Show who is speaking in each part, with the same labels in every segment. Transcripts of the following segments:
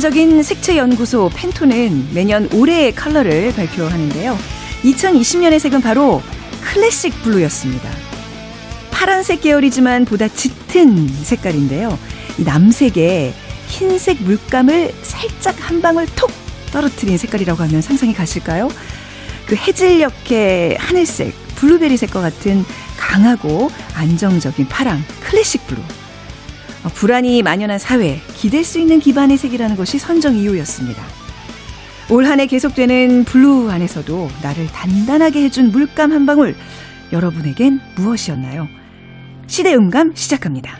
Speaker 1: 세계적인 색채 연구소 팬톤은 매년 올해의 컬러를 발표하는데요. 2020년의 색은 바로 Classic Blue였습니다. 파란색 계열이지만 보다 짙은 색깔인데요. 이 남색에 흰색 물감을 살짝 한 방울 톡 떨어뜨린 색깔이라고 하면 상상이 가실까요? 그 해질녘의 하늘색, 블루베리 색과 같은 강하고 안정적인 파랑, Classic Blue. 어, 불안이 만연한 사회, 기댈 수 있는 기반의 색이라는 것이 선정 이유였습니다. 올 한해 계속되는 blue 안에서도 나를 단단하게 해준 물감 한 방울, 여러분에겐 무엇이었나요? 시대 음감 시작합니다.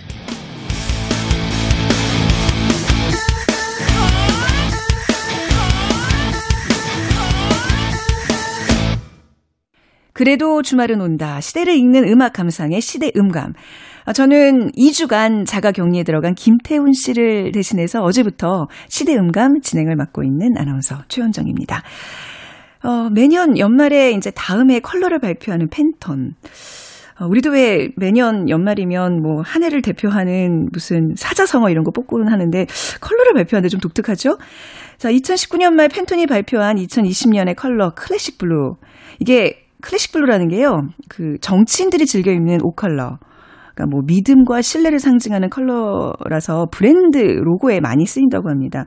Speaker 1: 그래도 주말은 온다. 시대를 읽는 음악 감상의 시대 음감. 아, 저는 2주간 자가 격리에 들어간 김태훈 씨를 대신해서 어제부터 시대 음감 진행을 맡고 있는 아나운서 최현정입니다. 어, 매년 연말에 이제 다음해 컬러를 발표하는 팬톤. 어, 우리도 왜 매년 연말이면 뭐 한 해를 대표하는 무슨 사자성어 이런 거 뽑고는 하는데 컬러를 발표하는데 좀 독특하죠? 자, 2019년 말 팬톤이 발표한 2020년의 컬러 Classic Blue. 이게 Classic Blue라는 게요. 그 정치인들이 즐겨 입는 옷 컬러. 그러니까 뭐 믿음과 신뢰를 상징하는 컬러라서 브랜드 로고에 많이 쓰인다고 합니다.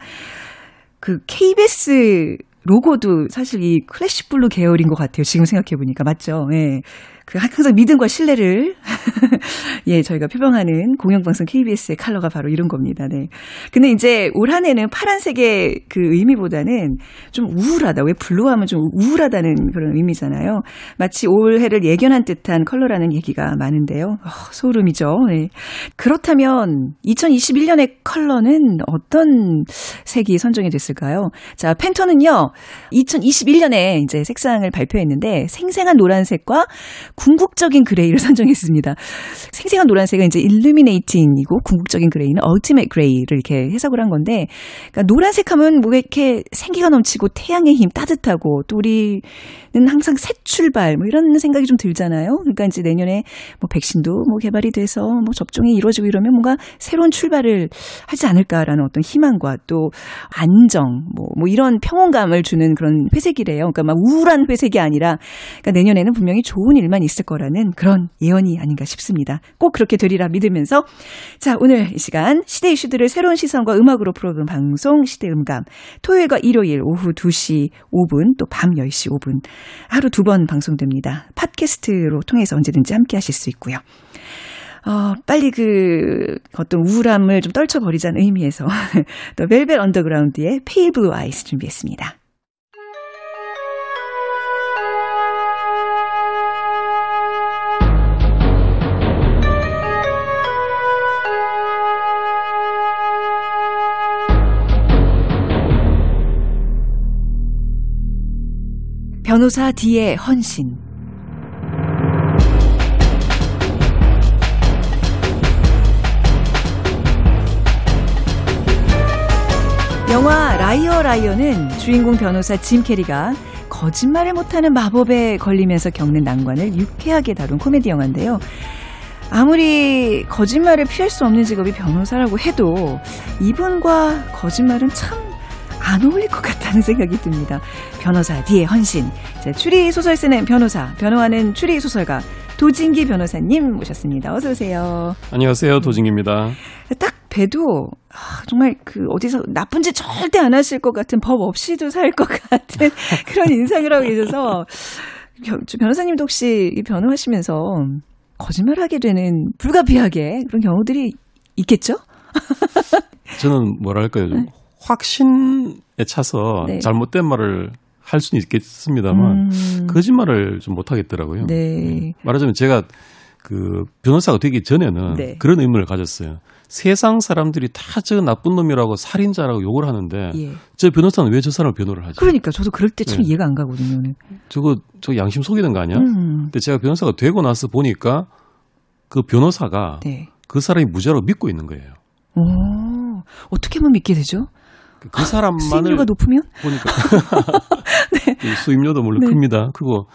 Speaker 1: 그 KBS 로고도 사실 이 Classic Blue 계열인 것 같아요. 지금 생각해 보니까 맞죠? 예. 그 항상 믿음과 신뢰를 예 저희가 표방하는 공영방송 KBS의 컬러가 바로 이런 겁니다. 네. 근데 이제 올 한해는 파란색의 그 의미보다는 좀 우울하다. 왜 blue하면 좀 우울하다는 그런 의미잖아요. 마치 올해를 예견한 듯한 컬러라는 얘기가 많은데요. 어, 소름이죠. 네. 그렇다면 2021년의 컬러는 어떤 색이 선정이 됐을까요? 자 팬톤은요 2021년에 이제 색상을 발표했는데 생생한 노란색과 궁극적인 gray를 선정했습니다. 생생한 노란색은 이제 Illuminating이고 궁극적인 gray는 Ultimate Gray를 이렇게 해석을 한 건데 그러니까 노란색 하면 뭐 이렇게 생기가 넘치고 태양의 힘 따뜻하고 또 우리는 항상 새 출발 뭐 이런 생각이 좀 들잖아요. 그러니까 이제 내년에 뭐 백신도 뭐 개발이 돼서 뭐 접종이 이루어지고 이러면 뭔가 새로운 출발을 하지 않을까라는 어떤 희망과 또 안정 뭐, 뭐 이런 평온감을 주는 그런 회색이래요. 그러니까 막 우울한 회색이 아니라 그러니까 내년에는 분명히 좋은 일만 있을 거라는 그런 예언이 아닌가 싶습니다. 꼭 그렇게 되리라 믿으면서 자 오늘 이 시간 시대 이슈들을 새로운 시선과 음악으로 풀어보는 방송 시대 음감 토요일과 일요일 오후 2시 5분 또 밤 10시 5분 하루 두 번 방송됩니다. 팟캐스트로 통해서 언제든지 함께 하실 수 있고요. 어, 빨리 그 어떤 우울함을 좀 떨쳐버리자는 의미에서 또 벨벳 언더그라운드의 Blue Eyes 준비했습니다. 변호사 D의 헌신. 영화 Liar Liar는 주인공 변호사 짐 캐리가 거짓말을 못하는 마법에 걸리면서 겪는 난관을 유쾌하게 다룬 코미디 영화인데요. 아무리 거짓말을 피할 수 없는 직업이 변호사라고 해도 이분과 거짓말은 참 안 어울릴 것 같다는 생각이 듭니다. 변호사 D의 헌신. 자, 추리 소설 쓰는 변호사, 변호하는 추리 소설가 도진기 변호사님 모셨습니다. 어서 오세요.
Speaker 2: 안녕하세요. 도진기입니다.
Speaker 1: 딱 봬도 아, 정말 그 어디서 나쁜 짓 절대 안 하실 것 같은 법 없이도 살 것 같은 그런 인상을 하고 계셔서 변호사님도 혹시 변호하시면서 거짓말하게 되는 불가피하게 그런 경우들이 있겠죠?
Speaker 2: 저는 뭐랄까요. 네. 확신에 차서 네. 잘못된 말을 할 수는 있겠습니다만 음. 거짓말을 좀 못하겠더라고요. 네. 말하자면 제가 그 변호사가 되기 전에는 네. 그런 의문을 가졌어요. 세상 사람들이 다 저 나쁜 놈이라고 살인자라고 욕을 하는데 예. 저 변호사는 왜 저 사람을 변호를 하지?
Speaker 1: 그러니까 저도 그럴 때참 네. 이해가 안 가거든요.
Speaker 2: 저거 저 양심 속이는 거 아니야? 음. 근데 제가 변호사가 되고 나서 보니까 그 변호사가 네. 그 사람이 무죄로 믿고 있는 거예요.
Speaker 1: 오, 어떻게 하면 믿게 되죠?
Speaker 2: 그 사람만을
Speaker 1: 수입료가 높으면
Speaker 2: 보니까 네. 수입료도 물론 네. 큽니다. 그리고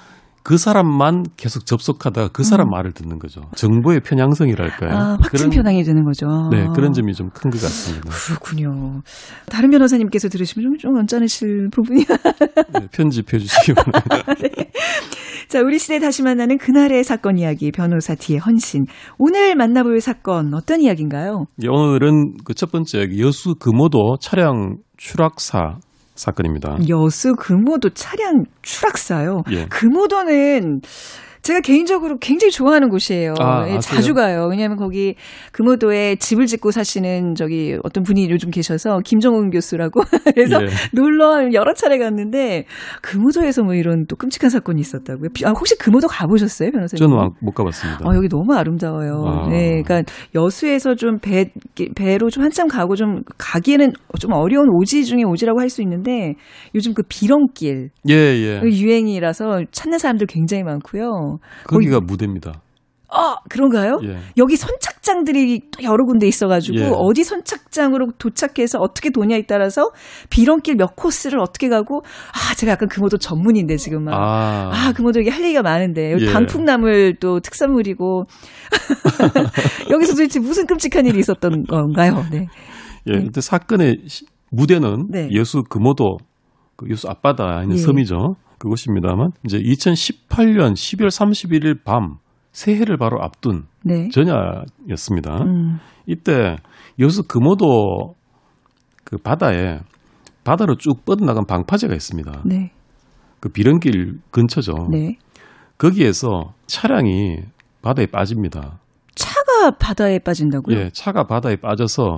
Speaker 2: 그 사람만 계속 접속하다가 그 사람 음. 말을 듣는 거죠. 정보의 편향성이랄까요.
Speaker 1: 아, 확증 편향이 되는 거죠.
Speaker 2: 네, 그런 점이 좀 큰 것 같습니다.
Speaker 1: 그렇군요. 다른 변호사님께서 들으시면 좀, 좀 언짢으실 부분이.
Speaker 2: 네, 편집해 주시기 바랍니다. 네.
Speaker 1: 자, 우리 시대 다시 만나는 그날의 사건 이야기 변호사 뒤의 헌신. 오늘 만나볼 사건 어떤 이야기인가요?
Speaker 2: 예, 오늘은 그 첫 번째 여수 금오도 차량 추락사 사건입니다.
Speaker 1: 여수 금오도 차량 추락사요. 예. 금오도는 제가 개인적으로 굉장히 좋아하는 곳이에요. 아, 예, 자주 가요. 왜냐하면 거기 금호도에 집을 짓고 사시는 저기 어떤 분이 요즘 계셔서 김정훈 교수라고 그래서 예. 놀러 여러 차례 갔는데 금호도에서 뭐 이런 또 끔찍한 사건이 있었다고요. 아, 혹시 금호도 가보셨어요, 변호사님?
Speaker 2: 저는 못 가봤습니다.
Speaker 1: 어, 여기 너무 아름다워요. 아. 네, 그러니까 여수에서 좀 배 배로 좀 한참 가고 좀 가기에는 좀 어려운 오지 중에 오지라고 할 수 있는데 요즘 그 비렁길
Speaker 2: 예, 예.
Speaker 1: 유행이라서 찾는 사람들 굉장히 많고요.
Speaker 2: 거기가 무대입니다.
Speaker 1: 아, 그런가요? 예. 여기 선착장들이 또 여러 군데 있어가지고 예. 어디 선착장으로 도착해서 어떻게 도냐에 따라서 비런길 몇 코스를 어떻게 가고 아 제가 약간 금호도 전문인데 지금 막 아, 아 금호도 여기 할 얘기가 많은데 여기 예. 방풍나물 또 특산물이고 여기서 도대체 무슨 끔찍한 일이 있었던 건가요? 네.
Speaker 2: 예, 네. 근데 사건의 무대는 네. 여수 금호도 그 여수 앞바다 있는 예. 섬이죠. 그것입니다만 이제 2018년 12월 31일 밤 새해를 바로 앞둔 네. 전야였습니다. 음. 이때 여수 금오도 그 바다에 바다로 쭉 뻗어나간 방파제가 있습니다. 네. 그 비런길 근처죠. 네. 거기에서 차량이 바다에 빠집니다.
Speaker 1: 차가 바다에 빠진다고요?
Speaker 2: 예, 차가 바다에 빠져서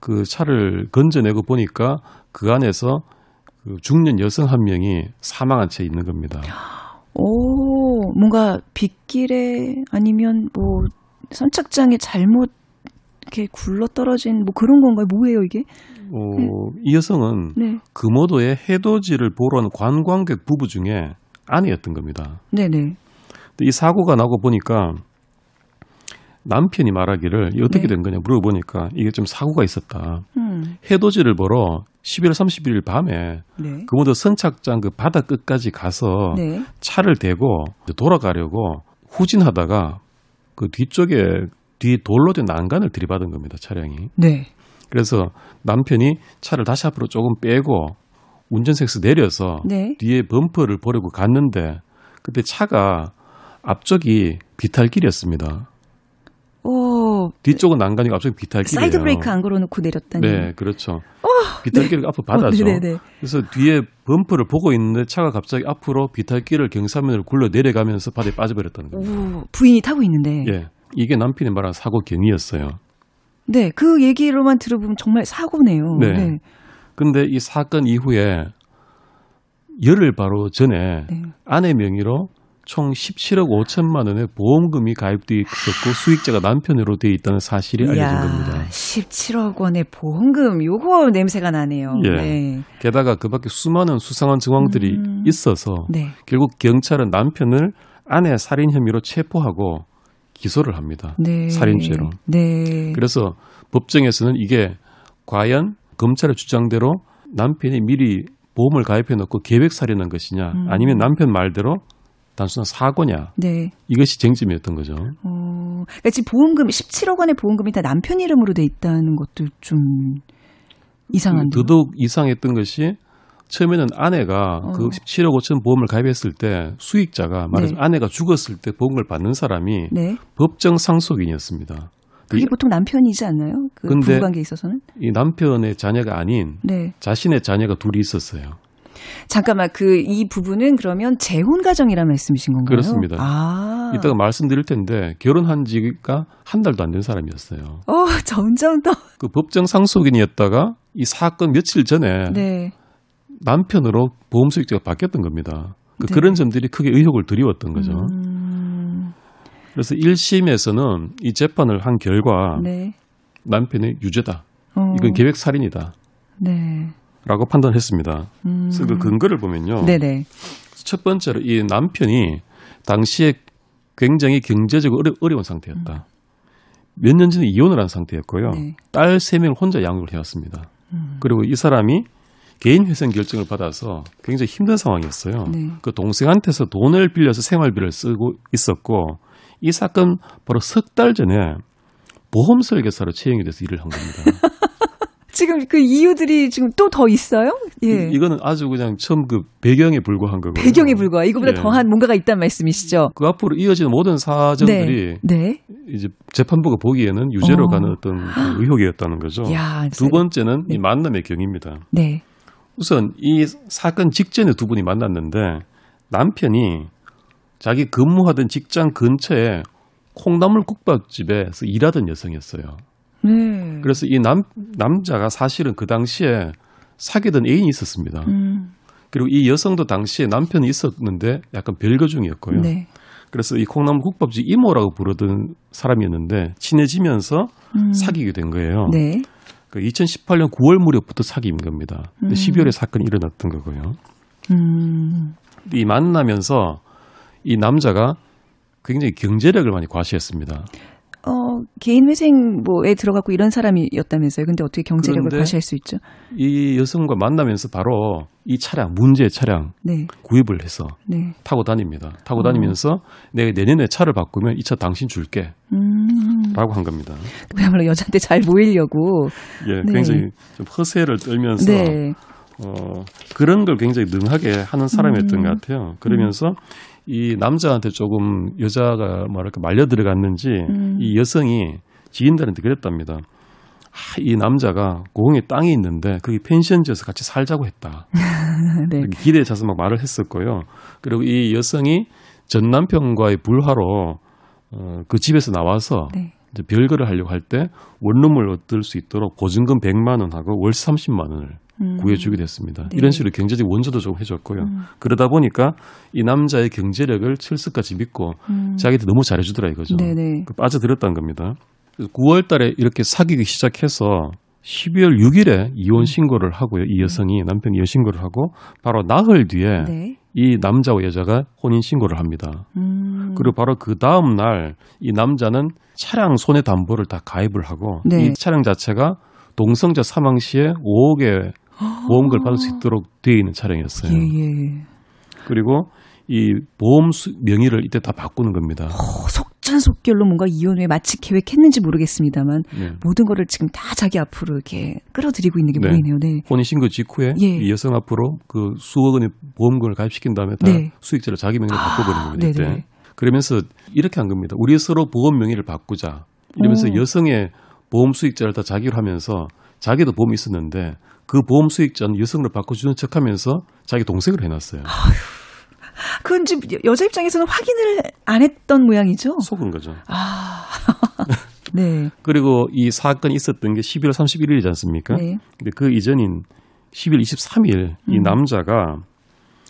Speaker 2: 그 차를 건져내고 보니까 그 안에서 그 중년 여성 한 명이 사망한 채 있는 겁니다.
Speaker 1: 오, 뭔가 빗길에 아니면 뭐 선착장에 잘못 이렇게 굴러 떨어진 뭐 그런 건가요? 뭐예요 이게?
Speaker 2: 어, 네. 이 여성은 네. 금오도의 해돋이를 보러 온 관광객 부부 중에 아내였던 겁니다. 네네. 이 사고가 나고 보니까 남편이 말하기를 어떻게 네. 된 거냐 물어보니까 이게 좀 사고가 있었다. 음. 해돋이를 보러 11월 31일 밤에 네. 그모도 선착장 그 바다 끝까지 가서 네. 차를 대고 돌아가려고 후진하다가 그 뒤쪽에 뒤 돌로 된 난간을 들이받은 겁니다 차량이. 네. 그래서 남편이 차를 다시 앞으로 조금 빼고 운전석에서 내려서 네. 뒤에 범퍼를 보려고 갔는데 그때 차가 앞쪽이 비탈길이었습니다. 오. 뒤쪽은 난간이고 앞쪽은 비탈길이에요.
Speaker 1: 사이드 브레이크 안 걸어놓고 내렸다니.
Speaker 2: 네, 그렇죠. 오, 비탈길을 네. 앞으로 바다죠. 어, 그래서 뒤에 범퍼를 보고 있는데 차가 갑자기 앞으로 비탈길을 경사면으로 굴러 내려가면서 바다에 빠져버렸다는 거예요. 오,
Speaker 1: 부인이 타고 있는데.
Speaker 2: 예, 이게 남편이 말한 사고 경위였어요.
Speaker 1: 네, 그 얘기로만 들어보면 정말 사고네요. 네. 네.
Speaker 2: 근데 이 사건 이후에 열흘 바로 전에 네. 아내 명의로 총 17억 5천만 원의 보험금이 가입돼 있었고 수익자가 남편으로 돼 있다는 사실이 알려진 겁니다.
Speaker 1: 17억 원의 보험금 요거 냄새가 나네요.
Speaker 2: 예. 네. 게다가 그밖에 수많은 수상한 정황들이 음. 있어서 네. 결국 경찰은 남편을 아내 살인 혐의로 체포하고 기소를 합니다. 네. 살인죄로. 네. 그래서 법정에서는 이게 과연 검찰의 주장대로 남편이 미리 보험을 가입해 놓고 계획 살인한 것이냐 음. 아니면 남편 말대로 단순한 사고냐. 네. 이것이 쟁점이었던 거죠. 어,
Speaker 1: 그러니까 지금 보험금 17억 원의 보험금이 다 남편 이름으로 돼 있다는 것도 좀 이상한데.
Speaker 2: 더더욱 이상했던 것이 처음에는 아내가 어. 그 17억 5천 보험을 가입했을 때 수익자가 말해서 네. 아내가 죽었을 때 보험을 받는 사람이 네. 법정 상속인이었습니다.
Speaker 1: 그게 보통 남편이지 않나요? 그 부부관계에 있어서는?
Speaker 2: 이 남편의 자녀가 아닌 네. 자신의 자녀가 둘이 있었어요.
Speaker 1: 잠깐만 그 이 부분은 그러면 재혼 가정이라는 말씀이신 건가요?
Speaker 2: 그렇습니다. 아. 이따가 말씀드릴 텐데 결혼한 지가 한 달도 안 된 사람이었어요.
Speaker 1: 어, 점점 더.
Speaker 2: 그 법정 상속인이었다가 이 사건 며칠 전에 네. 남편으로 보험 수익자가 바뀌었던 겁니다. 그 네. 그런 점들이 크게 의혹을 드리웠던 거죠. 음. 그래서 1심에서는 이 재판을 한 결과 네. 남편의 유죄다. 어. 이건 계획 살인이다. 네. 라고 판단했습니다. 음. 그래서 그 근거를 보면요. 네네. 첫 번째로 이 남편이 당시에 굉장히 경제적으로 어려, 운 상태였다. 음. 몇년 전에 이혼을 한 상태였고요. 네. 딸 3명을 혼자 양육을 해왔습니다. 음. 그리고 이 사람이 개인 회생 결정을 받아서 굉장히 힘든 상황이었어요. 네. 그 동생한테서 돈을 빌려서 생활비를 쓰고 있었고 이 사건 바로 석 달 전에 보험 설계사로 채용이 돼서 일을 한 겁니다.
Speaker 1: 지금 그 이유들이 지금 또 더 있어요?
Speaker 2: 예. 이, 거는 아주 그냥 처음 그 배경에 불과한 거고요.
Speaker 1: 배경에 불과. 이거보다 예. 더한 뭔가가 있다는 말씀이시죠?
Speaker 2: 그 앞으로 이어지는 모든 사정들이 네. 네. 이제 재판부가 보기에는 유죄로 어. 가는 어떤 그 의혹이었다는 거죠. 야, 두 번째는 네. 이 만남의 경위입니다. 네. 우선 이 사건 직전에 두 분이 만났는데 남편이 자기 근무하던 직장 근처에 콩나물 국밥집에서 일하던 여성이었어요. 네. 그래서 이 남, 남자가 사실은 그 당시에 사귀던 애인이 있었습니다. 음. 그리고 이 여성도 당시에 남편이 있었는데 약간 별거 중이었고요. 네. 그래서 이 콩나물 국밥집 이모라고 부르던 사람이었는데 친해지면서 음. 사귀게 된 거예요. 네. 그 2018년 9월 무렵부터 사귄 겁니다. 음. 12월에 사건이 일어났던 거고요. 음. 이 만나면서 이 남자가 굉장히 경제력을 많이 과시했습니다.
Speaker 1: 어, 개인 회생 뭐에 들어갔고 이런 사람이었다면서요. 근데 어떻게 경제력을 과시할 수 있죠?
Speaker 2: 이 여성과 만나면서 바로 이 차량, 문제의 차량 네. 구입을 해서 네. 타고 다닙니다. 타고 어. 다니면서 내가 내년에 차를 바꾸면 이 차 당신 줄게. 음. 라고 한 겁니다.
Speaker 1: 그야말로 여자한테 잘 보이려고.
Speaker 2: 예, 네. 굉장히 좀 허세를 떨면서 네. 어, 그런 걸 굉장히 능하게 하는 사람이었던 음. 것 같아요. 그러면서 음. 이 남자한테 조금 여자가 뭐랄까 말려 들어갔는지 음. 이 여성이 지인들한테 그랬답니다. 아, 이 남자가 고흥에 땅이 있는데 거기 펜션 지어서 같이 살자고 했다. 네. 기대에 차서 막 말을 했었고요. 그리고 이 여성이 전 남편과의 불화로 어, 그 집에서 나와서 네. 이제 별거를 하려고 할 때 원룸을 얻을 수 있도록 보증금 100만 원하고 월 30만 원을 음. 구해주게 됐습니다. 네. 이런 식으로 경제적 원조도 좀 해줬고요. 음. 그러다 보니까 이 남자의 경제력을 철석까지 믿고 음. 자기도 너무 잘해주더라 이거죠. 네네. 그 빠져들었다는 겁니다. 9월 달에 이렇게 사귀기 시작해서 12월 6일에 이혼 음. 신고를 하고요. 이 여성이 남편이 이혼 신고를 하고 바로 나흘 뒤에 네. 이 남자와 여자가 혼인 신고를 합니다. 음. 그리고 바로 그 다음 날 이 남자는 차량 손해 담보를 다 가입을 하고 네. 이 차량 자체가 동성자 사망 시에 5억의 보험금을 받을 수 있도록 되어 있는 차량이었어요. 예, 예. 그리고 이 보험 수, 명의를 이때 다 바꾸는 겁니다.
Speaker 1: 어, 속전속결로 뭔가 이혼 후에 마치 계획했는지 모르겠습니다만 네. 모든 거를 지금 다 자기 앞으로 이렇게 끌어들이고 있는 게 네. 보이네요. 네.
Speaker 2: 혼인 신고 직후에 예. 이 여성 앞으로 그 수억 원의 보험금을 가입시킨 다음에 다 네. 수익자를 자기 명의로 아, 바꿔버린 겁니다. 이때. 네네. 그러면서 이렇게 한 겁니다. 우리 서로 보험 명의를 바꾸자. 이러면서 오. 여성의 보험 수익자를 다 자기로 하면서 자기도 보험이 있었는데 그 보험 수익자는 여성으로 바꿔주는 척 하면서 자기 동생을 해놨어요.
Speaker 1: 그건 지금 여자 입장에서는 확인을 안 했던 모양이죠.
Speaker 2: 속은 거죠. 아. 네. 그리고 이 사건이 있었던 게 11월 31일이지 않습니까? 네. 근데 그 이전인 10일 23일 이 음. 남자가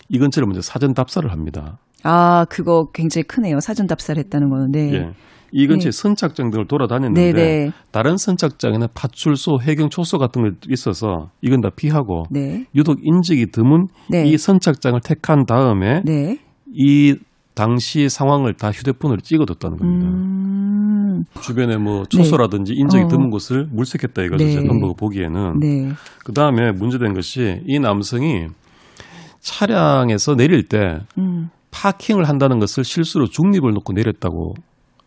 Speaker 2: 이 근처를 먼저 사전 답사를 합니다.
Speaker 1: 아, 그거 굉장히 크네요. 사전 답사를 했다는 거는. 네. 예.
Speaker 2: 이 근처에 네. 선착장 등을 돌아다녔는데 네네. 다른 선착장에는 파출소, 해경 초소 같은 게 있어서 이건 다 피하고 네. 유독 인적이 드문 네. 이 선착장을 택한 다음에 네. 이 당시 상황을 다 휴대폰으로 찍어뒀다는 겁니다. 음... 주변에 뭐 초소라든지 네. 인적이 어. 드문 곳을 물색했다 이거죠. 네. 재판부가 보기에는. 네. 그 다음에 문제된 것이 이 남성이 차량에서 내릴 때 음. 파킹을 한다는 것을 실수로 중립을 놓고 내렸다고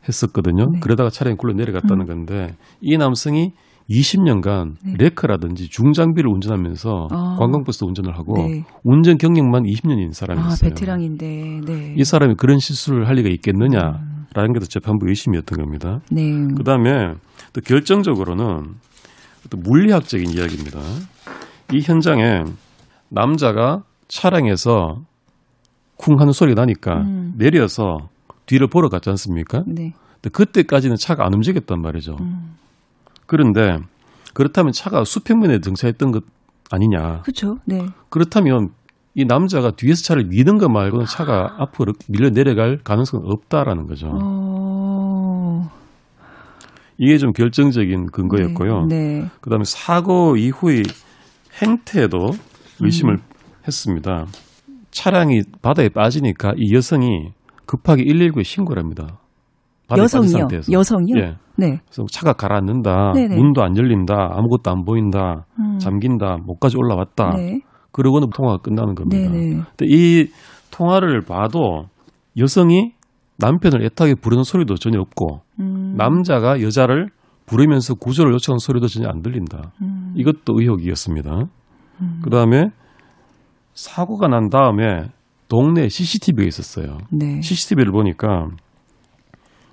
Speaker 2: 했었거든요. 네. 그러다가 차량이 굴러 내려갔다는 음. 건데 이 남성이 20년간 네. 레크라든지 중장비를 운전하면서 아. 관광버스 운전을 하고 네. 운전 경력만 20년인 사람이었어요.
Speaker 1: 아, 베테랑인데 네.
Speaker 2: 이 사람이 그런 실수를 할 리가 있겠느냐라는 음. 게도 재판부 의심이었던 겁니다. 네. 그다음에 또 결정적으로는 또 물리학적인 이야기입니다. 이 현장에 남자가 차량에서 쿵 하는 소리가 나니까 음. 내려서 뒤를 보러 갔지 않습니까? 네. 근데 그때까지는 차가 안 움직였단 말이죠. 음. 그런데 그렇다면 차가 수평면에 등차했던 것 아니냐?
Speaker 1: 그렇죠. 네.
Speaker 2: 그렇다면 이 남자가 뒤에서 차를 미는 것 말고는 차가 앞으로 밀려 내려갈 가능성은 없다라는 거죠. 어... 이게 좀 결정적인 근거였고요. 네, 네. 그다음에 사고 이후의 행태에도 의심을 음. 했습니다. 차량이 바다에 빠지니까 이 여성이 급하게 119에 신고를 합니다.
Speaker 1: 여성이요? 여성이요? 예.
Speaker 2: 네. 그래서 차가 가라앉는다. 네네. 문도 안 열린다. 아무것도 안 보인다. 음. 잠긴다. 목까지 올라왔다. 네. 그러고는 통화가 끝나는 겁니다. 네네. 근데 이 통화를 봐도 여성이 남편을 애타게 부르는 소리도 전혀 없고 음. 남자가 여자를 부르면서 구조를 요청하는 소리도 전혀 안 들린다. 음. 이것도 의혹이었습니다. 음. 그다음에 사고가 난 다음에 동네 CCTV가 있었어요. 네. CCTV를 보니까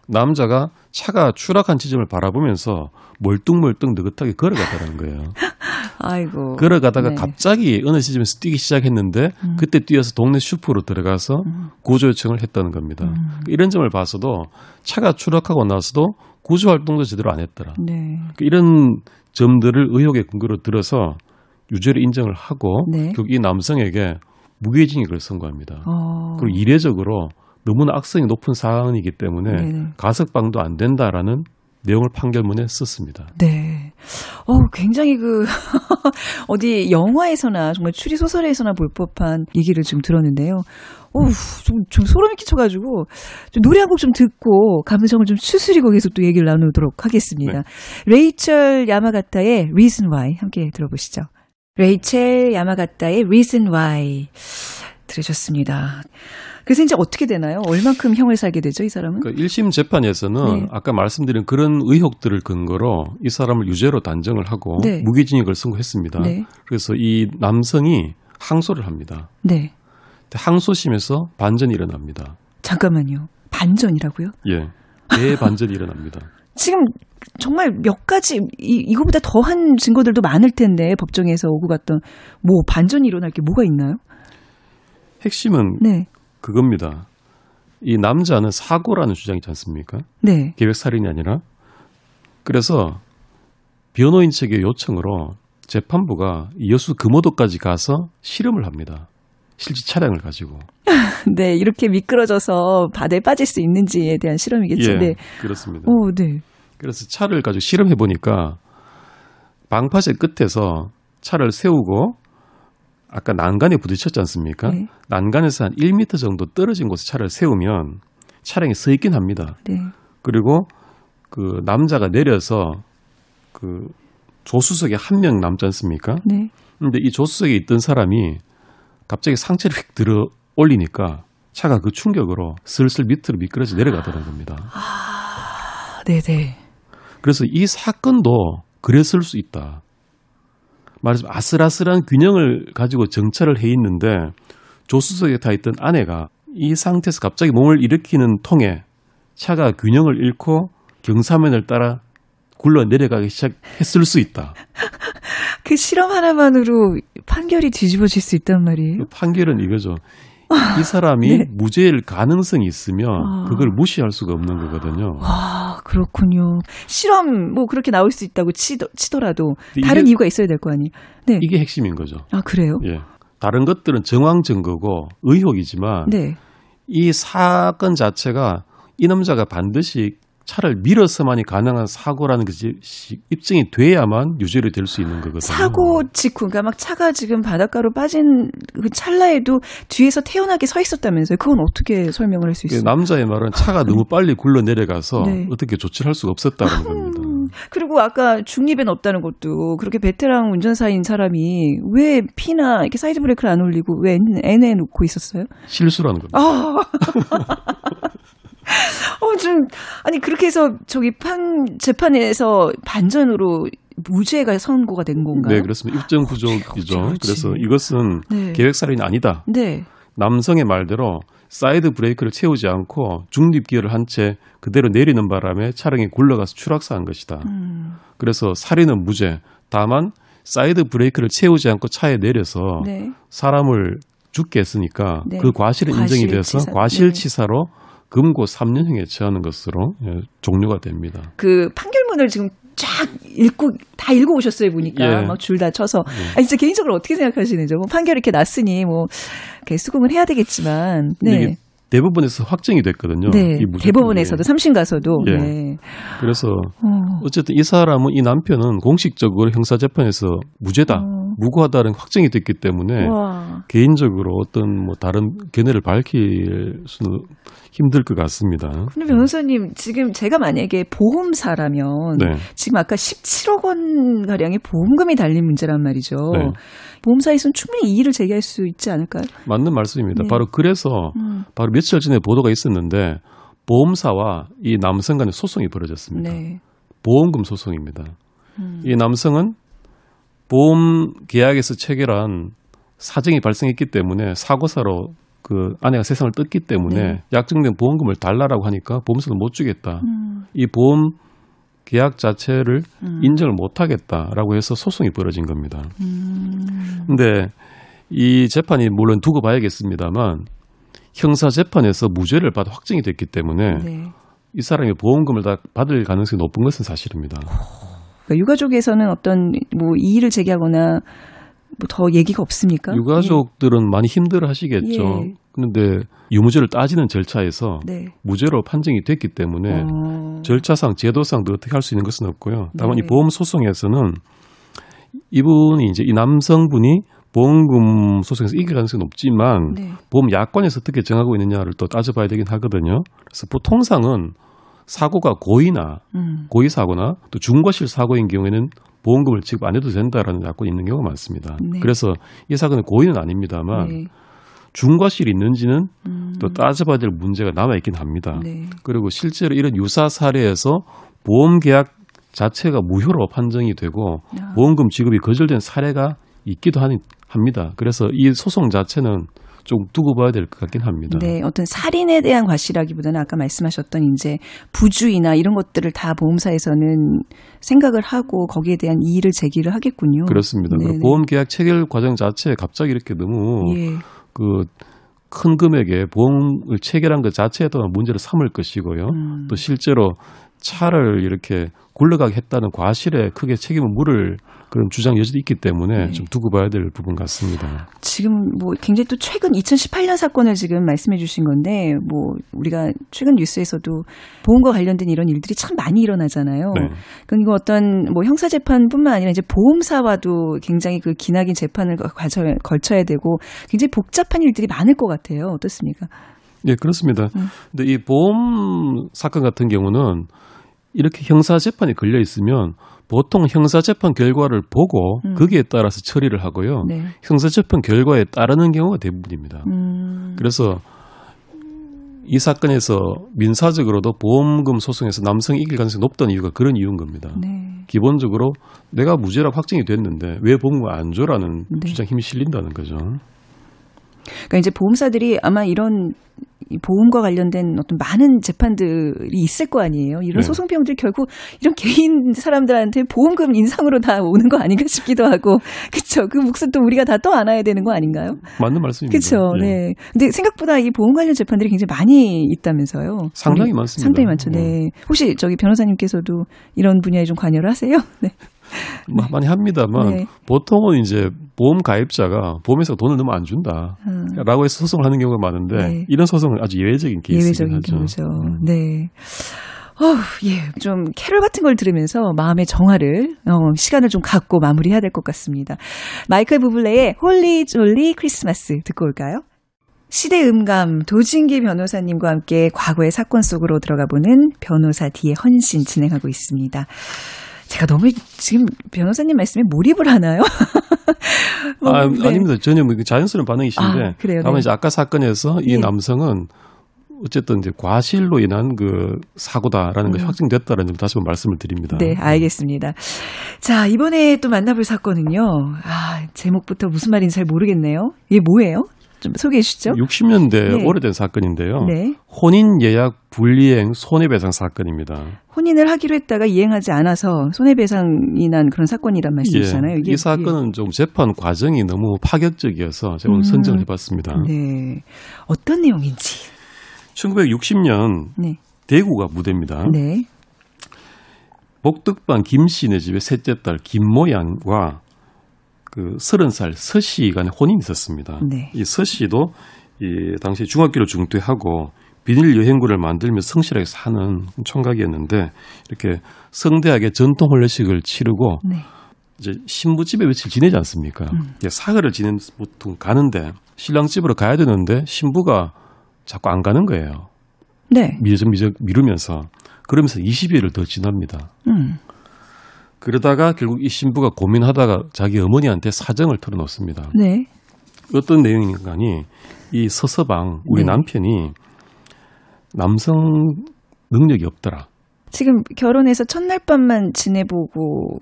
Speaker 2: 남자가 차가 추락한 지점을 바라보면서 멀뚱멀뚱 느긋하게 걸어갔다는 거예요.
Speaker 1: 아이고.
Speaker 2: 걸어가다가 네. 갑자기 어느 시점에서 뛰기 시작했는데 음. 그때 뛰어서 동네 슈퍼로 들어가서 음. 구조 요청을 했다는 겁니다. 음. 이런 점을 봐서도 차가 추락하고 나서도 구조 활동도 제대로 안 했더라. 네. 이런 점들을 의혹의 근거로 들어서 유죄를 인정을 하고 네. 결국 이 남성에게 무기징역을 선고합니다. 어. 그리고 이례적으로 너무나 악성이 높은 사안이기 때문에 네 가석방도 안 된다라는 내용을 판결문에 썼습니다.
Speaker 1: 네. 어, 굉장히 그, 어디 영화에서나 정말 추리 소설에서나 볼 법한 얘기를 좀 들었는데요. 어 좀, 좀 소름이 끼쳐가지고, 좀 노래 한 곡 좀 듣고, 감성을 좀 추스리고 계속 또 얘기를 나누도록 하겠습니다. 네. 레이첼 야마가타의 Reason Why 함께 들어보시죠. 레이첼 야마가타의 Reason Why 들으셨습니다. 그래서 이제 어떻게 되나요? 얼만큼 형을 살게 되죠, 이 사람은?
Speaker 2: 그러니까 1심 재판에서는 네. 아까 말씀드린 그런 의혹들을 근거로 이 사람을 유죄로 단정을 하고 네. 무기징역을 선고했습니다. 네. 그래서 이 남성이 항소를 합니다. 네. 항소심에서 반전이 일어납니다.
Speaker 1: 잠깐만요. 반전이라고요?
Speaker 2: 예. 대반전이 일어납니다.
Speaker 1: 지금 정말 몇 가지 이, 이거보다 더한 증거들도 많을 텐데 법정에서 오고 갔던 뭐 반전이 일어날 게 뭐가 있나요?
Speaker 2: 핵심은 네. 그겁니다. 이 남자는 사고라는 주장이 있지 않습니까?
Speaker 1: 네.
Speaker 2: 계획 살인이 아니라. 그래서 변호인 측의 요청으로 재판부가 여수 금오도까지 가서 실험을 합니다. 실제 차량을 가지고.
Speaker 1: 네, 이렇게 미끄러져서 바다에 빠질 수 있는지에 대한 실험이겠죠.
Speaker 2: 예,
Speaker 1: 네.
Speaker 2: 그렇습니다.
Speaker 1: 오, 네.
Speaker 2: 그래서 차를 가지고 실험해 보니까 방파제 끝에서 차를 세우고 아까 난간에 부딪혔지 않습니까? 네. 난간에서 한 1m 정도 떨어진 곳에 차를 세우면 차량이 서 있긴 합니다. 네. 그리고 그 남자가 내려서 그 조수석에 한 명 남지 않습니까? 네. 근데 이 조수석에 있던 사람이 갑자기 상체를 휙 들어 올리니까 차가 그 충격으로 슬슬 밑으로 미끄러져 내려가더라는 겁니다.
Speaker 1: 아, 네네.
Speaker 2: 그래서 이 사건도 그랬을 수 있다. 말하자면 아슬아슬한 균형을 가지고 정찰을 해 있는데 조수석에 타 있던 아내가 이 상태에서 갑자기 몸을 일으키는 통에 차가 균형을 잃고 경사면을 따라 굴러 내려가기 시작했을 수 있다.
Speaker 1: 그 실험 하나만으로 판결이 뒤집어질 수 있단 말이에요. 그
Speaker 2: 판결은 이거죠. 이 사람이 네. 무죄일 가능성이 있으면 아. 그걸 무시할 수가 없는 거거든요.
Speaker 1: 아, 그렇군요. 실험 뭐 그렇게 나올 수 있다고 치더, 치더라도 다른 이유가 있어야 될 거 아니에요.
Speaker 2: 네. 이게 핵심인 거죠.
Speaker 1: 아, 그래요?
Speaker 2: 예. 다른 것들은 정황 증거고 의혹이지만 네. 이 사건 자체가 이 남자가 반드시 차를 밀어서만이 가능한 사고라는 것이 입증이 돼야만 유죄로 될수 있는 거거든요.
Speaker 1: 사고 직후, 그러니까 막 차가 지금 바닷가로 빠진 그 찰나에도 뒤에서 태연하게 서 있었다면서요. 그건 어떻게 설명을 할 수 있어요?
Speaker 2: 남자의 말은 차가 너무 빨리 굴러 내려가서 네. 어떻게 조치를 할 수가 없었다는 겁니다.
Speaker 1: 그리고 아까 중립에 놨다는 것도 그렇게 베테랑 운전사인 사람이 왜 P나 이렇게 사이드 브레이크를 안 올리고 왜 N에 놓고 있었어요?
Speaker 2: 실수라는 겁니다.
Speaker 1: 아. 어, 좀, 아니, 그렇게 해서 저기 판, 재판에서 반전으로 무죄가 선고가 된 건가요?
Speaker 2: 네, 그렇습니다. 입증 부족이죠. 그래서 이것은 네. 계획살인이 아니다. 네. 남성의 말대로 사이드 브레이크를 채우지 않고 중립 기어를 한 채 그대로 내리는 바람에 차량이 굴러가서 추락사한 것이다. 음. 그래서 살인은 무죄. 다만 사이드 브레이크를 채우지 않고 차에 내려서 네. 사람을 죽게 했으니까 네. 그 과실은 인정이 돼서 과실치사로 네. 금고 3년형에 처하는 것으로 예, 종료가 됩니다.
Speaker 1: 그 판결문을 지금 쫙 읽고 다 읽어 오셨어요 보니까 예. 막줄 다 쳐서 예. 아니 진짜 개인적으로 어떻게 생각하시는지 뭐 판결 이렇게 났으니 뭐 수긍은 해야 되겠지만 네.
Speaker 2: 대법원에서 확정이 됐거든요.
Speaker 1: 네. 대법원에서도 삼심 가서도. 예. 네.
Speaker 2: 그래서 어. 어쨌든 이 사람은 이 남편은 공식적으로 형사 재판에서 무죄다, 어. 무고하다는 확정이 됐기 때문에 와. 개인적으로 어떤 뭐 다른 견해를 밝힐 수는 힘들 것 같습니다.
Speaker 1: 근데 변호사님 지금 제가 만약에 보험사라면 네. 지금 아까 17억 원 가량의 보험금이 달린 문제란 말이죠. 네. 보험사에서는 충분히 이의를 제기할 수 있지 않을까요?
Speaker 2: 맞는 말씀입니다. 네. 바로 그래서 음. 바로 며칠 전에 보도가 있었는데 보험사와 이 남성 간의 소송이 벌어졌습니다. 네. 보험금 소송입니다. 음. 이 남성은 보험 계약에서 체결한 사정이 발생했기 때문에 사고사로 그 아내가 세상을 떴기 때문에 네. 약정된 보험금을 달라라고 하니까 보험사는 못 주겠다. 음. 이 보험 계약 자체를 음. 인정을 못 하겠다라고 해서 소송이 벌어진 겁니다. 음. 근데 이 재판이 물론 두고 봐야겠습니다만 형사 재판에서 무죄를 받아 확정이 됐기 때문에 네. 이 사람이 보험금을 다 받을 가능성이 높은 것은 사실입니다.
Speaker 1: 그러니까 유가족에서는 어떤 뭐 이의를 제기하거나 뭐 더 얘기가 없습니까?
Speaker 2: 유가족들은 예. 많이 힘들어 하시겠죠. 예. 그런데 유무죄를 따지는 절차에서 네. 무죄로 판정이 됐기 때문에 어. 절차상 제도상도 어떻게 할 수 있는 것은 없고요. 다만 네. 이 보험 소송에서는 이분이 이제 이 남성분이 보험금 소송에서 이길 가능성이 높지만 네. 보험 약관에서 어떻게 정하고 있느냐를 또 따져봐야 되긴 하거든요. 그래서 보통상은 사고가 고의나 음. 고의 사고나 또 중과실 사고인 경우에는 보험금을 지급 안 해도 된다라는 약관이 있는 경우가 많습니다. 네. 그래서 이 사건은 고의는 아닙니다만 네. 중과실이 있는지는 음. 또 따져봐야 될 문제가 남아 있긴 합니다. 네. 그리고 실제로 이런 유사 사례에서 보험 계약 자체가 무효로 판정이 되고 야. 보험금 지급이 거절된 사례가 있기도 합니다. 그래서 이 소송 자체는 좀 두고 봐야 될 것 같긴 합니다.
Speaker 1: 네, 어떤 살인에 대한 과실이라기보다는 아까 말씀하셨던 이제 부주의나 이런 것들을 다 보험사에서는 생각을 하고 거기에 대한 이의를 제기를 하겠군요.
Speaker 2: 그렇습니다. 네, 네. 보험 계약 체결 과정 자체에 갑자기 이렇게 너무 예. 그큰 금액의 보험을 체결한 것 자체에 또한 문제를 삼을 것이고요. 음. 또 실제로 차를 이렇게 굴러가게 했다는 과실에 크게 책임을 물을 그런 주장 여지도 있기 때문에 네. 좀 두고 봐야 될 부분 같습니다.
Speaker 1: 지금 뭐 굉장히 또 최근 2018년 사건을 지금 말씀해 주신 건데 뭐 우리가 최근 뉴스에서도 보험과 관련된 이런 일들이 참 많이 일어나잖아요. 네. 그리고 어떤 뭐 형사 재판뿐만 아니라 이제 보험사와도 굉장히 그 기나긴 재판을 걸쳐야 되고 굉장히 복잡한 일들이 많을 것 같아요. 어떻습니까?
Speaker 2: 예, 그렇습니다. 음. 근데 이 보험 사건 같은 경우는 이렇게 형사 재판이 걸려 있으면 보통 형사 재판 결과를 보고 음. 거기에 따라서 처리를 하고요. 네. 형사 재판 결과에 따르는 경우가 대부분입니다. 음. 그래서 이 사건에서 민사적으로도 보험금 소송에서 남성이 이길 가능성이 높다는 이유가 그런 이유인 겁니다. 네. 기본적으로 내가 무죄라고 확정이 됐는데 왜 보험금을 안 줘라는 네. 주장 힘이 실린다는 거죠.
Speaker 1: 그러니까 이제 보험사들이 아마 이런 보험과 관련된 어떤 많은 재판들이 있을 거 아니에요. 이런 네. 소송 비용들 결국 이런 개인 사람들한테 보험금 인상으로 다 오는 거 아닌가 싶기도 하고, 그렇죠. 그 몫은 또 우리가 다 또 안아야 되는 거 아닌가요?
Speaker 2: 맞는 말씀입니다.
Speaker 1: 그렇죠. 네. 네. 근데 생각보다 이 보험 관련 재판들이 굉장히 많이 있다면서요.
Speaker 2: 상당히 많습니다.
Speaker 1: 상당히 많죠. 네. 네. 혹시 저기 변호사님께서도 이런 분야에 좀 관여를 하세요? 네.
Speaker 2: 뭐 많이 합니다만 네. 보통은 이제 보험 가입자가 보험회사가 돈을 너무 안 준다라고 해서 소송을 하는 경우가 많은데 네. 이런 소송은 아주 예외적인 케이스죠. 경우죠.
Speaker 1: 음. 네. 어, 예, 좀 캐럴 같은 걸 들으면서 마음의 정화를 어, 시간을 좀 갖고 마무리해야 될 것 같습니다. 마이클 부블레의 Holly Jolly Christmas 듣고 올까요? 시대 음감 도진기 변호사님과 함께 과거의 사건 속으로 들어가 보는 변호사 D의 헌신 진행하고 있습니다. 제가 너무 지금 변호사님 말씀에 몰입을 하나요?
Speaker 2: 뭐, 아, 네. 아닙니다. 전혀 뭐 자연스러운 반응이신데. 아, 그래요. 다만 네. 이제 아까 사건에서 이 네. 남성은 어쨌든 이제 과실로 인한 그 사고다라는 것이 음. 확정됐다는 점 다시 한번 말씀을 드립니다.
Speaker 1: 네, 알겠습니다. 자, 이번에 또 만나볼 사건은요. 아, 제목부터 무슨 말인지 잘 모르겠네요. 이게 뭐예요? 좀 소개해 주시죠.
Speaker 2: 60년대 네. 오래된 사건인데요. 네. 혼인 예약 불이행 손해배상 사건입니다.
Speaker 1: 혼인을 하기로 했다가 이행하지 않아서 손해배상이 난 그런 사건이란 말씀이시잖아요.
Speaker 2: 예. 이 사건은 예. 좀 재판 과정이 너무 파격적이어서 제가 오늘 음. 선정을 해봤습니다. 네.
Speaker 1: 어떤 내용인지.
Speaker 2: 1960년 네. 대구가 무대입니다. 네. 목덕방 김 씨네 집의 셋째 딸 김모 양과 그 서른 살 서씨 간에 혼인이 있었습니다. 네. 이 서씨도 이 당시 중학교를 중퇴하고 비닐 여행구를 만들며 성실하게 사는 총각이었는데 이렇게 성대하게 전통 혼례식을 치르고 네. 이제 신부 집에 며칠 지내지 않습니까? 음. 사흘을 지낸 보통 가는데 신랑 집으로 가야 되는데 신부가 자꾸 안 가는 거예요.
Speaker 1: 네.
Speaker 2: 미저 미루면서 그러면서 20일을 더 지납니다. 음. 그러다가 결국 이 신부가 고민하다가 자기 어머니한테 사정을 털어놓습니다.
Speaker 1: 네.
Speaker 2: 어떤 내용인가니 이 서서방 우리 네. 남편이 남성 능력이 없더라.
Speaker 1: 지금 결혼해서 첫날 밤만 지내보고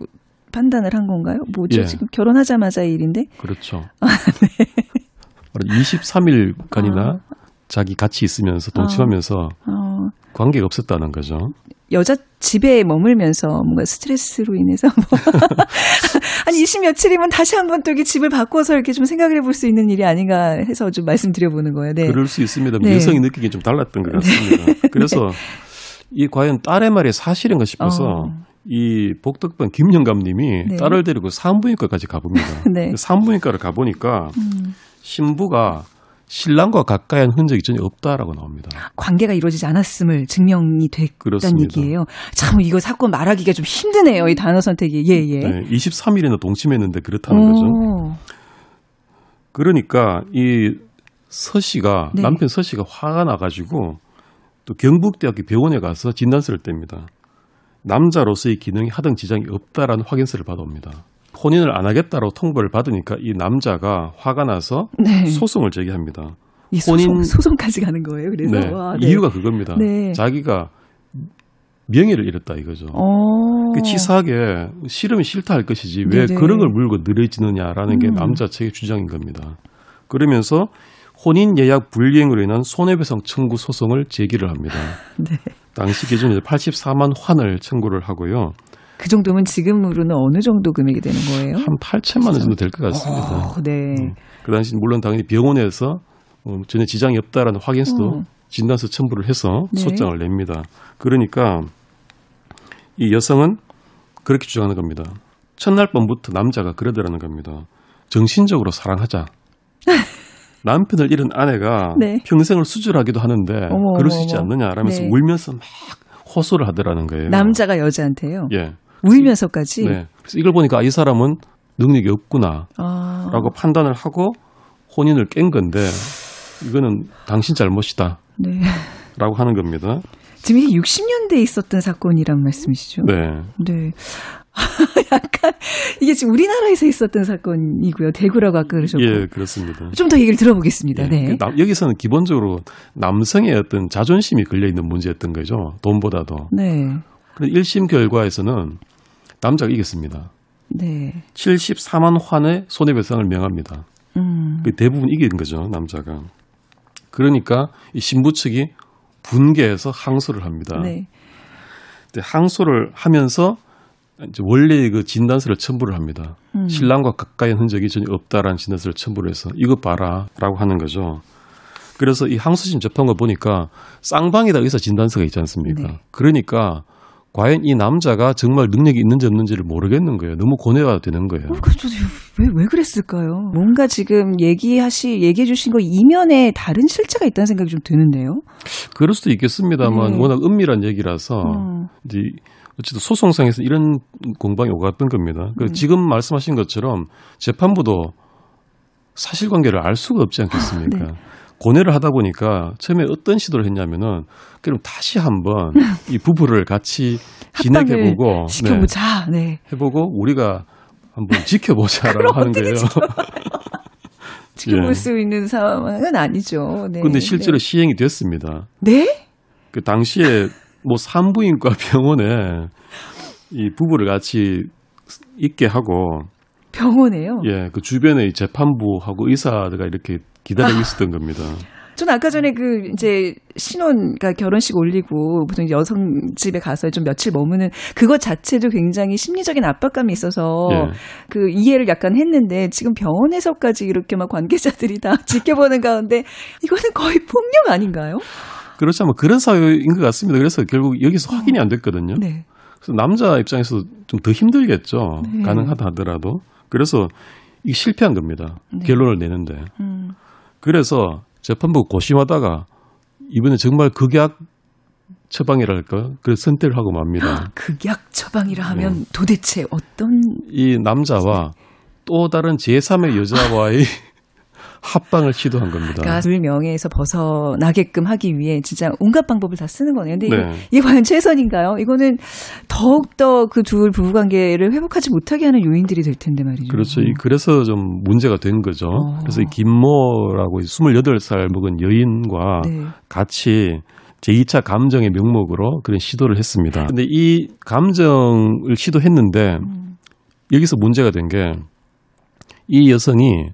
Speaker 1: 판단을 한 건가요? 뭐죠? 예. 지금 결혼하자마자 일인데?
Speaker 2: 그렇죠. 아, 네. 23일간이나 아. 자기 같이 있으면서 동침하면서 아. 관계가 없었다는 거죠.
Speaker 1: 여자 집에 머물면서 뭔가 스트레스로 인해서 뭐 한 20 며칠이면 다시 한번 또 이렇게 집을 바꿔서 이렇게 좀 생각을 해볼 수 있는 일이 아닌가 해서 좀 말씀드려보는 거예요. 네.
Speaker 2: 그럴 수 있습니다. 네. 여성이 느끼기 좀 달랐던 것 같습니다. 네. 그래서 이 과연 딸의 말이 사실인가 싶어서 어. 이 복덕반 김영감 님이 네. 딸을 데리고 산부인과까지 가봅니다. 네. 산부인과를 가보니까 음. 신부가 신랑과 가까이 한 흔적이 전혀 없다라고 나옵니다.
Speaker 1: 관계가 이루어지지 않았음을 증명이 됐다는 얘기예요. 참 이거 사건 말하기가 좀 힘드네요. 이 단어 선택이. 예, 예. 네,
Speaker 2: 23일이나 동침했는데 그렇다는 오. 거죠. 그러니까 이 서 씨가 네. 남편 서 씨가 화가 나 가지고 또 경북대학교 병원에 가서 진단서를 뗍니다. 남자로서의 기능이 하등 지장이 없다라는 확인서를 받아옵니다. 혼인을 안 하겠다라고 통보를 받으니까 이 남자가 화가 나서 네. 소송을 제기합니다.
Speaker 1: 혼인 소송, 까지 가는 거예요. 그래서
Speaker 2: 네. 와, 네. 이유가 그겁니다. 네. 자기가 명예를 잃었다 이거죠. 어. 그 치사하게 싫으면 싫다 할 것이지 왜 네네. 그런 걸 물고 늘어지느냐라는 음. 게 남자 측의 주장인 겁니다. 그러면서 혼인 예약 불이행으로 인한 손해배상 청구 소송을 제기를 합니다. 네. 당시 기준으로 84만 환을 청구를 하고요.
Speaker 1: 그 정도면 지금으로는 어느 정도 금액이 되는 거예요?
Speaker 2: 한 8천만 원 정도 될 것 같습니다.
Speaker 1: 어, 네. 음.
Speaker 2: 그 당시 물론 당연히 병원에서 어, 전혀 지장이 없다라는 확인서도 어. 진단서 첨부를 해서 네. 소장을 냅니다. 그러니까 이 여성은 그렇게 주장하는 겁니다. 첫날 밤부터 남자가 그러더라는 겁니다. 정신적으로 사랑하자. 남편을 잃은 아내가 네. 평생을 수술하기도 하는데 어머, 그럴 수 있지 않느냐라면서 네. 울면서 막 호소를 하더라는 거예요.
Speaker 1: 남자가 여자한테요?
Speaker 2: 예.
Speaker 1: 울면서까지?
Speaker 2: 네. 그래서 이걸 보니까 이 사람은 능력이 없구나. 아. 라고 판단을 하고 혼인을 깬 건데 이거는 당신 잘못이다. 네. 라고 하는 겁니다.
Speaker 1: 지금 이게 60년대에 있었던 사건이란 말씀이시죠?
Speaker 2: 네.
Speaker 1: 네. 약간 이게 지금 우리나라에서 있었던 사건이고요. 대구라고 아까 그러셨고.
Speaker 2: 예, 그렇습니다.
Speaker 1: 좀 더 얘기를 들어보겠습니다. 예, 네.
Speaker 2: 그 여기서는 기본적으로 남성의 어떤 자존심이 걸려 있는 문제였던 거죠. 돈보다도.
Speaker 1: 네.
Speaker 2: 그런데 1심 결과에서는 남자가 이겼습니다.
Speaker 1: 네.
Speaker 2: 74만 환의 손해배상을 명합니다. 음. 그 대부분 이긴 거죠, 남자가. 그러니까 이 신부 측이 분개해서 항소를 합니다. 네. 항소를 하면서 이제 원래 그 진단서를 첨부를 합니다. 음. 신랑과 가까이 흔적이 전혀 없다라는 진단서를 첨부를 해서 이거 봐라라고 하는 거죠. 그래서 이 항소심 재판 거 보니까 쌍방에다 의사 진단서가 있지 않습니까? 네. 그러니까 과연 이 남자가 정말 능력이 있는지 없는지를 모르겠는 거예요. 너무 고뇌가 되는 거예요. 어,
Speaker 1: 왜, 왜 그랬을까요? 뭔가 지금 얘기하시, 얘기해 주신 거 이면에 다른 실체가 있다는 생각이 좀 드는데요?
Speaker 2: 그럴 수도 있겠습니다만 네. 워낙 은밀한 얘기라서 어. 이제 어쨌든 소송상에서 이런 공방이 오갔던 겁니다. 그 음. 지금 말씀하신 것처럼 재판부도 사실관계를 알 수가 없지 않겠습니까? 네. 고뇌를 하다 보니까 처음에 어떤 시도를 했냐면은 그럼 다시 한번 이 부부를 같이 진행해보고
Speaker 1: 지켜보자. 네. 네.
Speaker 2: 해보고 우리가 한번 지켜보자라고 하는 거예요.
Speaker 1: 지켜볼 예. 수 있는 상황은 아니죠.
Speaker 2: 네. 근데 실제로 네. 시행이 됐습니다.
Speaker 1: 네?
Speaker 2: 그 당시에 뭐 산부인과 병원에 이 부부를 같이 있게 하고
Speaker 1: 병원에요?
Speaker 2: 예, 그 주변에 재판부하고 의사가 이렇게 기다리고 아. 있었던 겁니다.
Speaker 1: 전 아까 전에 그 이제 신혼 그러니까 결혼식 올리고 보통 여성 집에 가서 좀 며칠 머무는 그것 자체도 굉장히 심리적인 압박감이 있어서 예. 그 이해를 약간 했는데 지금 병원에서까지 이렇게 막 관계자들이 다 지켜보는 가운데 이거는 거의 폭력 아닌가요?
Speaker 2: 그렇지 않으면 그런 사회인 것 같습니다. 그래서 결국 여기서 확인이 안 됐거든요. 네. 그래서 남자 입장에서 좀 더 힘들겠죠. 네. 가능하다 하더라도. 그래서 이게 실패한 겁니다. 네. 결론을 내는데. 음. 그래서 재판부 고심하다가 이번에 정말 극약 처방이랄까 그 선택을 하고 맙니다.
Speaker 1: 극약 처방이라 하면 네. 도대체 어떤
Speaker 2: 이 남자와 또 다른 제3의 여자와의 합방을 시도한 겁니다.
Speaker 1: 그러니까 둘 명예에서 벗어나게끔 하기 위해 진짜 온갖 방법을 다 쓰는 거네요. 근데 네. 이게 과연 최선인가요? 이거는 더욱더 그 둘 부부 관계를 회복하지 못하게 하는 요인들이 될 텐데 말이죠.
Speaker 2: 그렇죠. 그래서 좀 문제가 된 거죠. 어. 그래서 이 김모라고 28살 먹은 여인과 네. 같이 제2차 감정의 명목으로 그런 시도를 했습니다. 근데 이 감정을 시도했는데 음. 여기서 문제가 된 게 이 여성이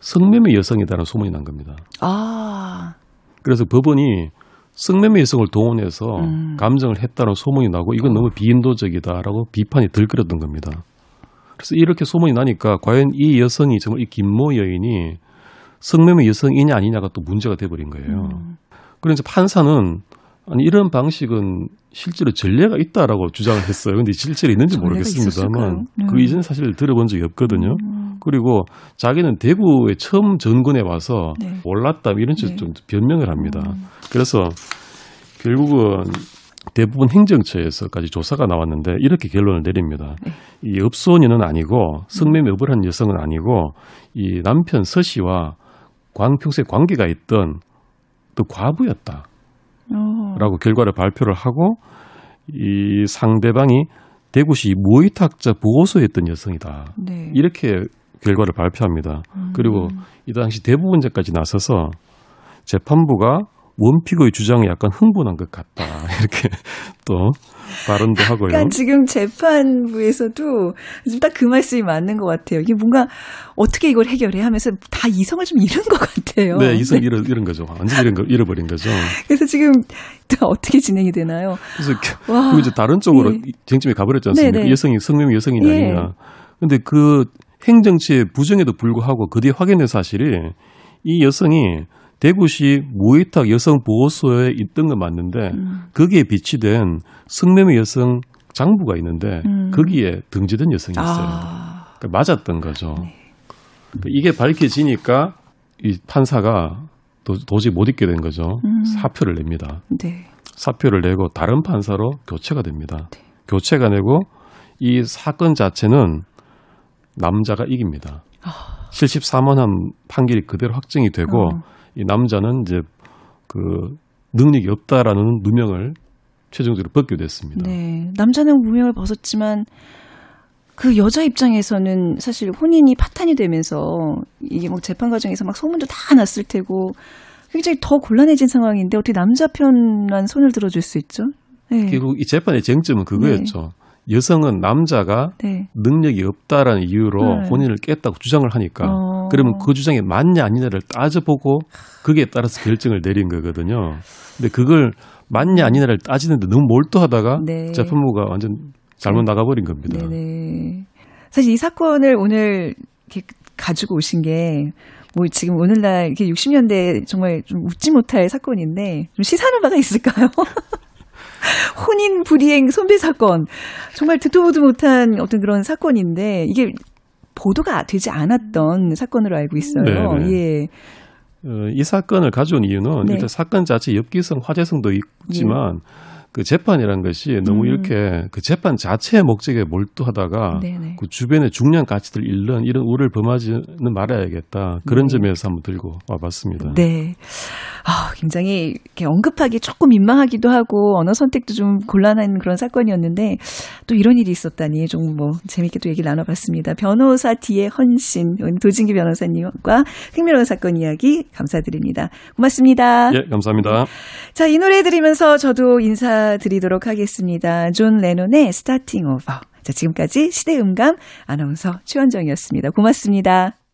Speaker 2: 성매매 여성이다라는 소문이 난 겁니다. 아. 그래서 법원이 성매매 여성을 동원해서 음. 감정을 했다는 소문이 나고 이건 너무 비인도적이다라고 비판이 들끓었던 겁니다. 그래서 이렇게 소문이 나니까 과연 이 여성이 정말 이 김모 여인이 성매매 여성이냐 아니냐가 또 문제가 돼버린 거예요. 음. 그래서 판사는 아니 이런 방식은 실제로 전례가 있다라고 주장을 했어요. 근데 실제로 있는지 모르겠습니다만 네. 그 이전 사실 들어본 적이 없거든요. 음. 그리고 자기는 대구에 처음 전근에 와서 네. 몰랐다 이런 식으로 네. 좀 변명을 합니다. 음. 그래서 결국은 대부분 행정처에서까지 조사가 나왔는데 이렇게 결론을 내립니다. 네. 이 업소녀는 아니고 성매매 업을 한 여성은 아니고 이 남편 서 씨와 광 평소에 관계가 있던 또 과부였다. 라고 결과를 발표를 하고 이 상대방이 대구시 무의탁자 보호소에 있던 여성이다. 네. 이렇게 결과를 발표합니다. 음. 그리고 이 당시 대부분제까지 나서서 재판부가 원픽의 주장에 약간 흥분한 것 같다. 이렇게 또 발언도 하고요.
Speaker 1: 그러니까 지금 재판부에서도 지금 딱 그 말씀이 맞는 것 같아요. 이게 뭔가 어떻게 이걸 해결해 하면서 다 이성을 좀 잃은 것 같아요.
Speaker 2: 네, 이성 네. 잃어, 잃은 거죠. 완전 잃은 거, 잃어버린 거죠.
Speaker 1: 그래서 지금 또 어떻게 진행이 되나요?
Speaker 2: 그래서 와. 그 이제 다른 쪽으로 네. 쟁점이 가버렸지 않습니까? 네네. 여성이 성명 여성이냐 예. 아니냐. 근데 그 행정치의 부정에도 불구하고 그 뒤에 확인된 사실이 이 여성이 대구시 무의탁 여성 보호소에 있던 건 맞는데 음. 거기에 비치된 성매매 여성 장부가 있는데 음. 거기에 등재된 여성이 있어요. 아. 그러니까 맞았던 거죠. 네. 그러니까 이게 밝혀지니까 이 판사가 도, 도저히 못 있게 된 거죠. 음. 사표를 냅니다. 네. 사표를 내고 다른 판사로 교체가 됩니다. 네. 교체가 내고 이 사건 자체는 남자가 이깁니다. 아. 74만원 판결이 그대로 확정이 되고 어. 이 남자는 이제 그 능력이 없다라는 누명을 최종적으로 벗게 됐습니다.
Speaker 1: 네. 남자는 무명을 벗었지만 그 여자 입장에서는 사실 혼인이 파탄이 되면서 이게 뭐 재판 과정에서 막 소문도 다 났을 테고 굉장히 더 곤란해진 상황인데 어떻게 남자 편만 손을 들어줄 수 있죠?
Speaker 2: 네. 결국 이 재판의 쟁점은 그거였죠. 네. 여성은 남자가 네. 능력이 없다라는 이유로 네. 본인을 깼다고 주장을 하니까 어. 그러면 그 주장이 맞냐 아니냐를 따져보고 그게 따라서 결정을 내린 거거든요. 근데 그걸 맞냐 아니냐를 따지는데 너무 몰두하다가 네. 재판부가 완전 잘못 나가버린 겁니다. 네네.
Speaker 1: 사실 이 사건을 오늘 이렇게 가지고 오신 게 뭐 지금 오늘날 이렇게 60년대 정말 좀 웃지 못할 사건인데 좀 시사하는 바가 있을까요? 혼인 불이행 손배 사건. 정말 듣도 보도 못한 어떤 그런 사건인데 이게 보도가 되지 않았던 사건으로 알고 있어요. 네네. 네. 예.
Speaker 2: 어, 이 사건을 가져온 이유는 네. 일단 사건 자체 엽기성, 화제성도 있지만 네. 그 재판이란 것이 너무 음. 이렇게 그 재판 자체의 목적에 몰두하다가 네네. 그 주변의 중요한 가치들 잃는 이런 우를 범하지는 말아야겠다. 그런 네. 점에서 한번 들고 와봤습니다.
Speaker 1: 네. 아, 굉장히 이렇게 언급하기 조금 민망하기도 하고 언어 선택도 좀 곤란한 그런 사건이었는데 또 이런 일이 있었다니 좀 뭐 재밌게 또 얘기 나눠봤습니다. 변호사 D의 헌신 도진기 변호사님과 흥미로운 사건 이야기 감사드립니다. 고맙습니다.
Speaker 2: 예, 감사합니다.
Speaker 1: 자, 이 노래 들으면서 저도 인사드리도록 하겠습니다. 존 레논의 Starting Over. 자, 지금까지 시대음감 아나운서 최원정이었습니다. 고맙습니다.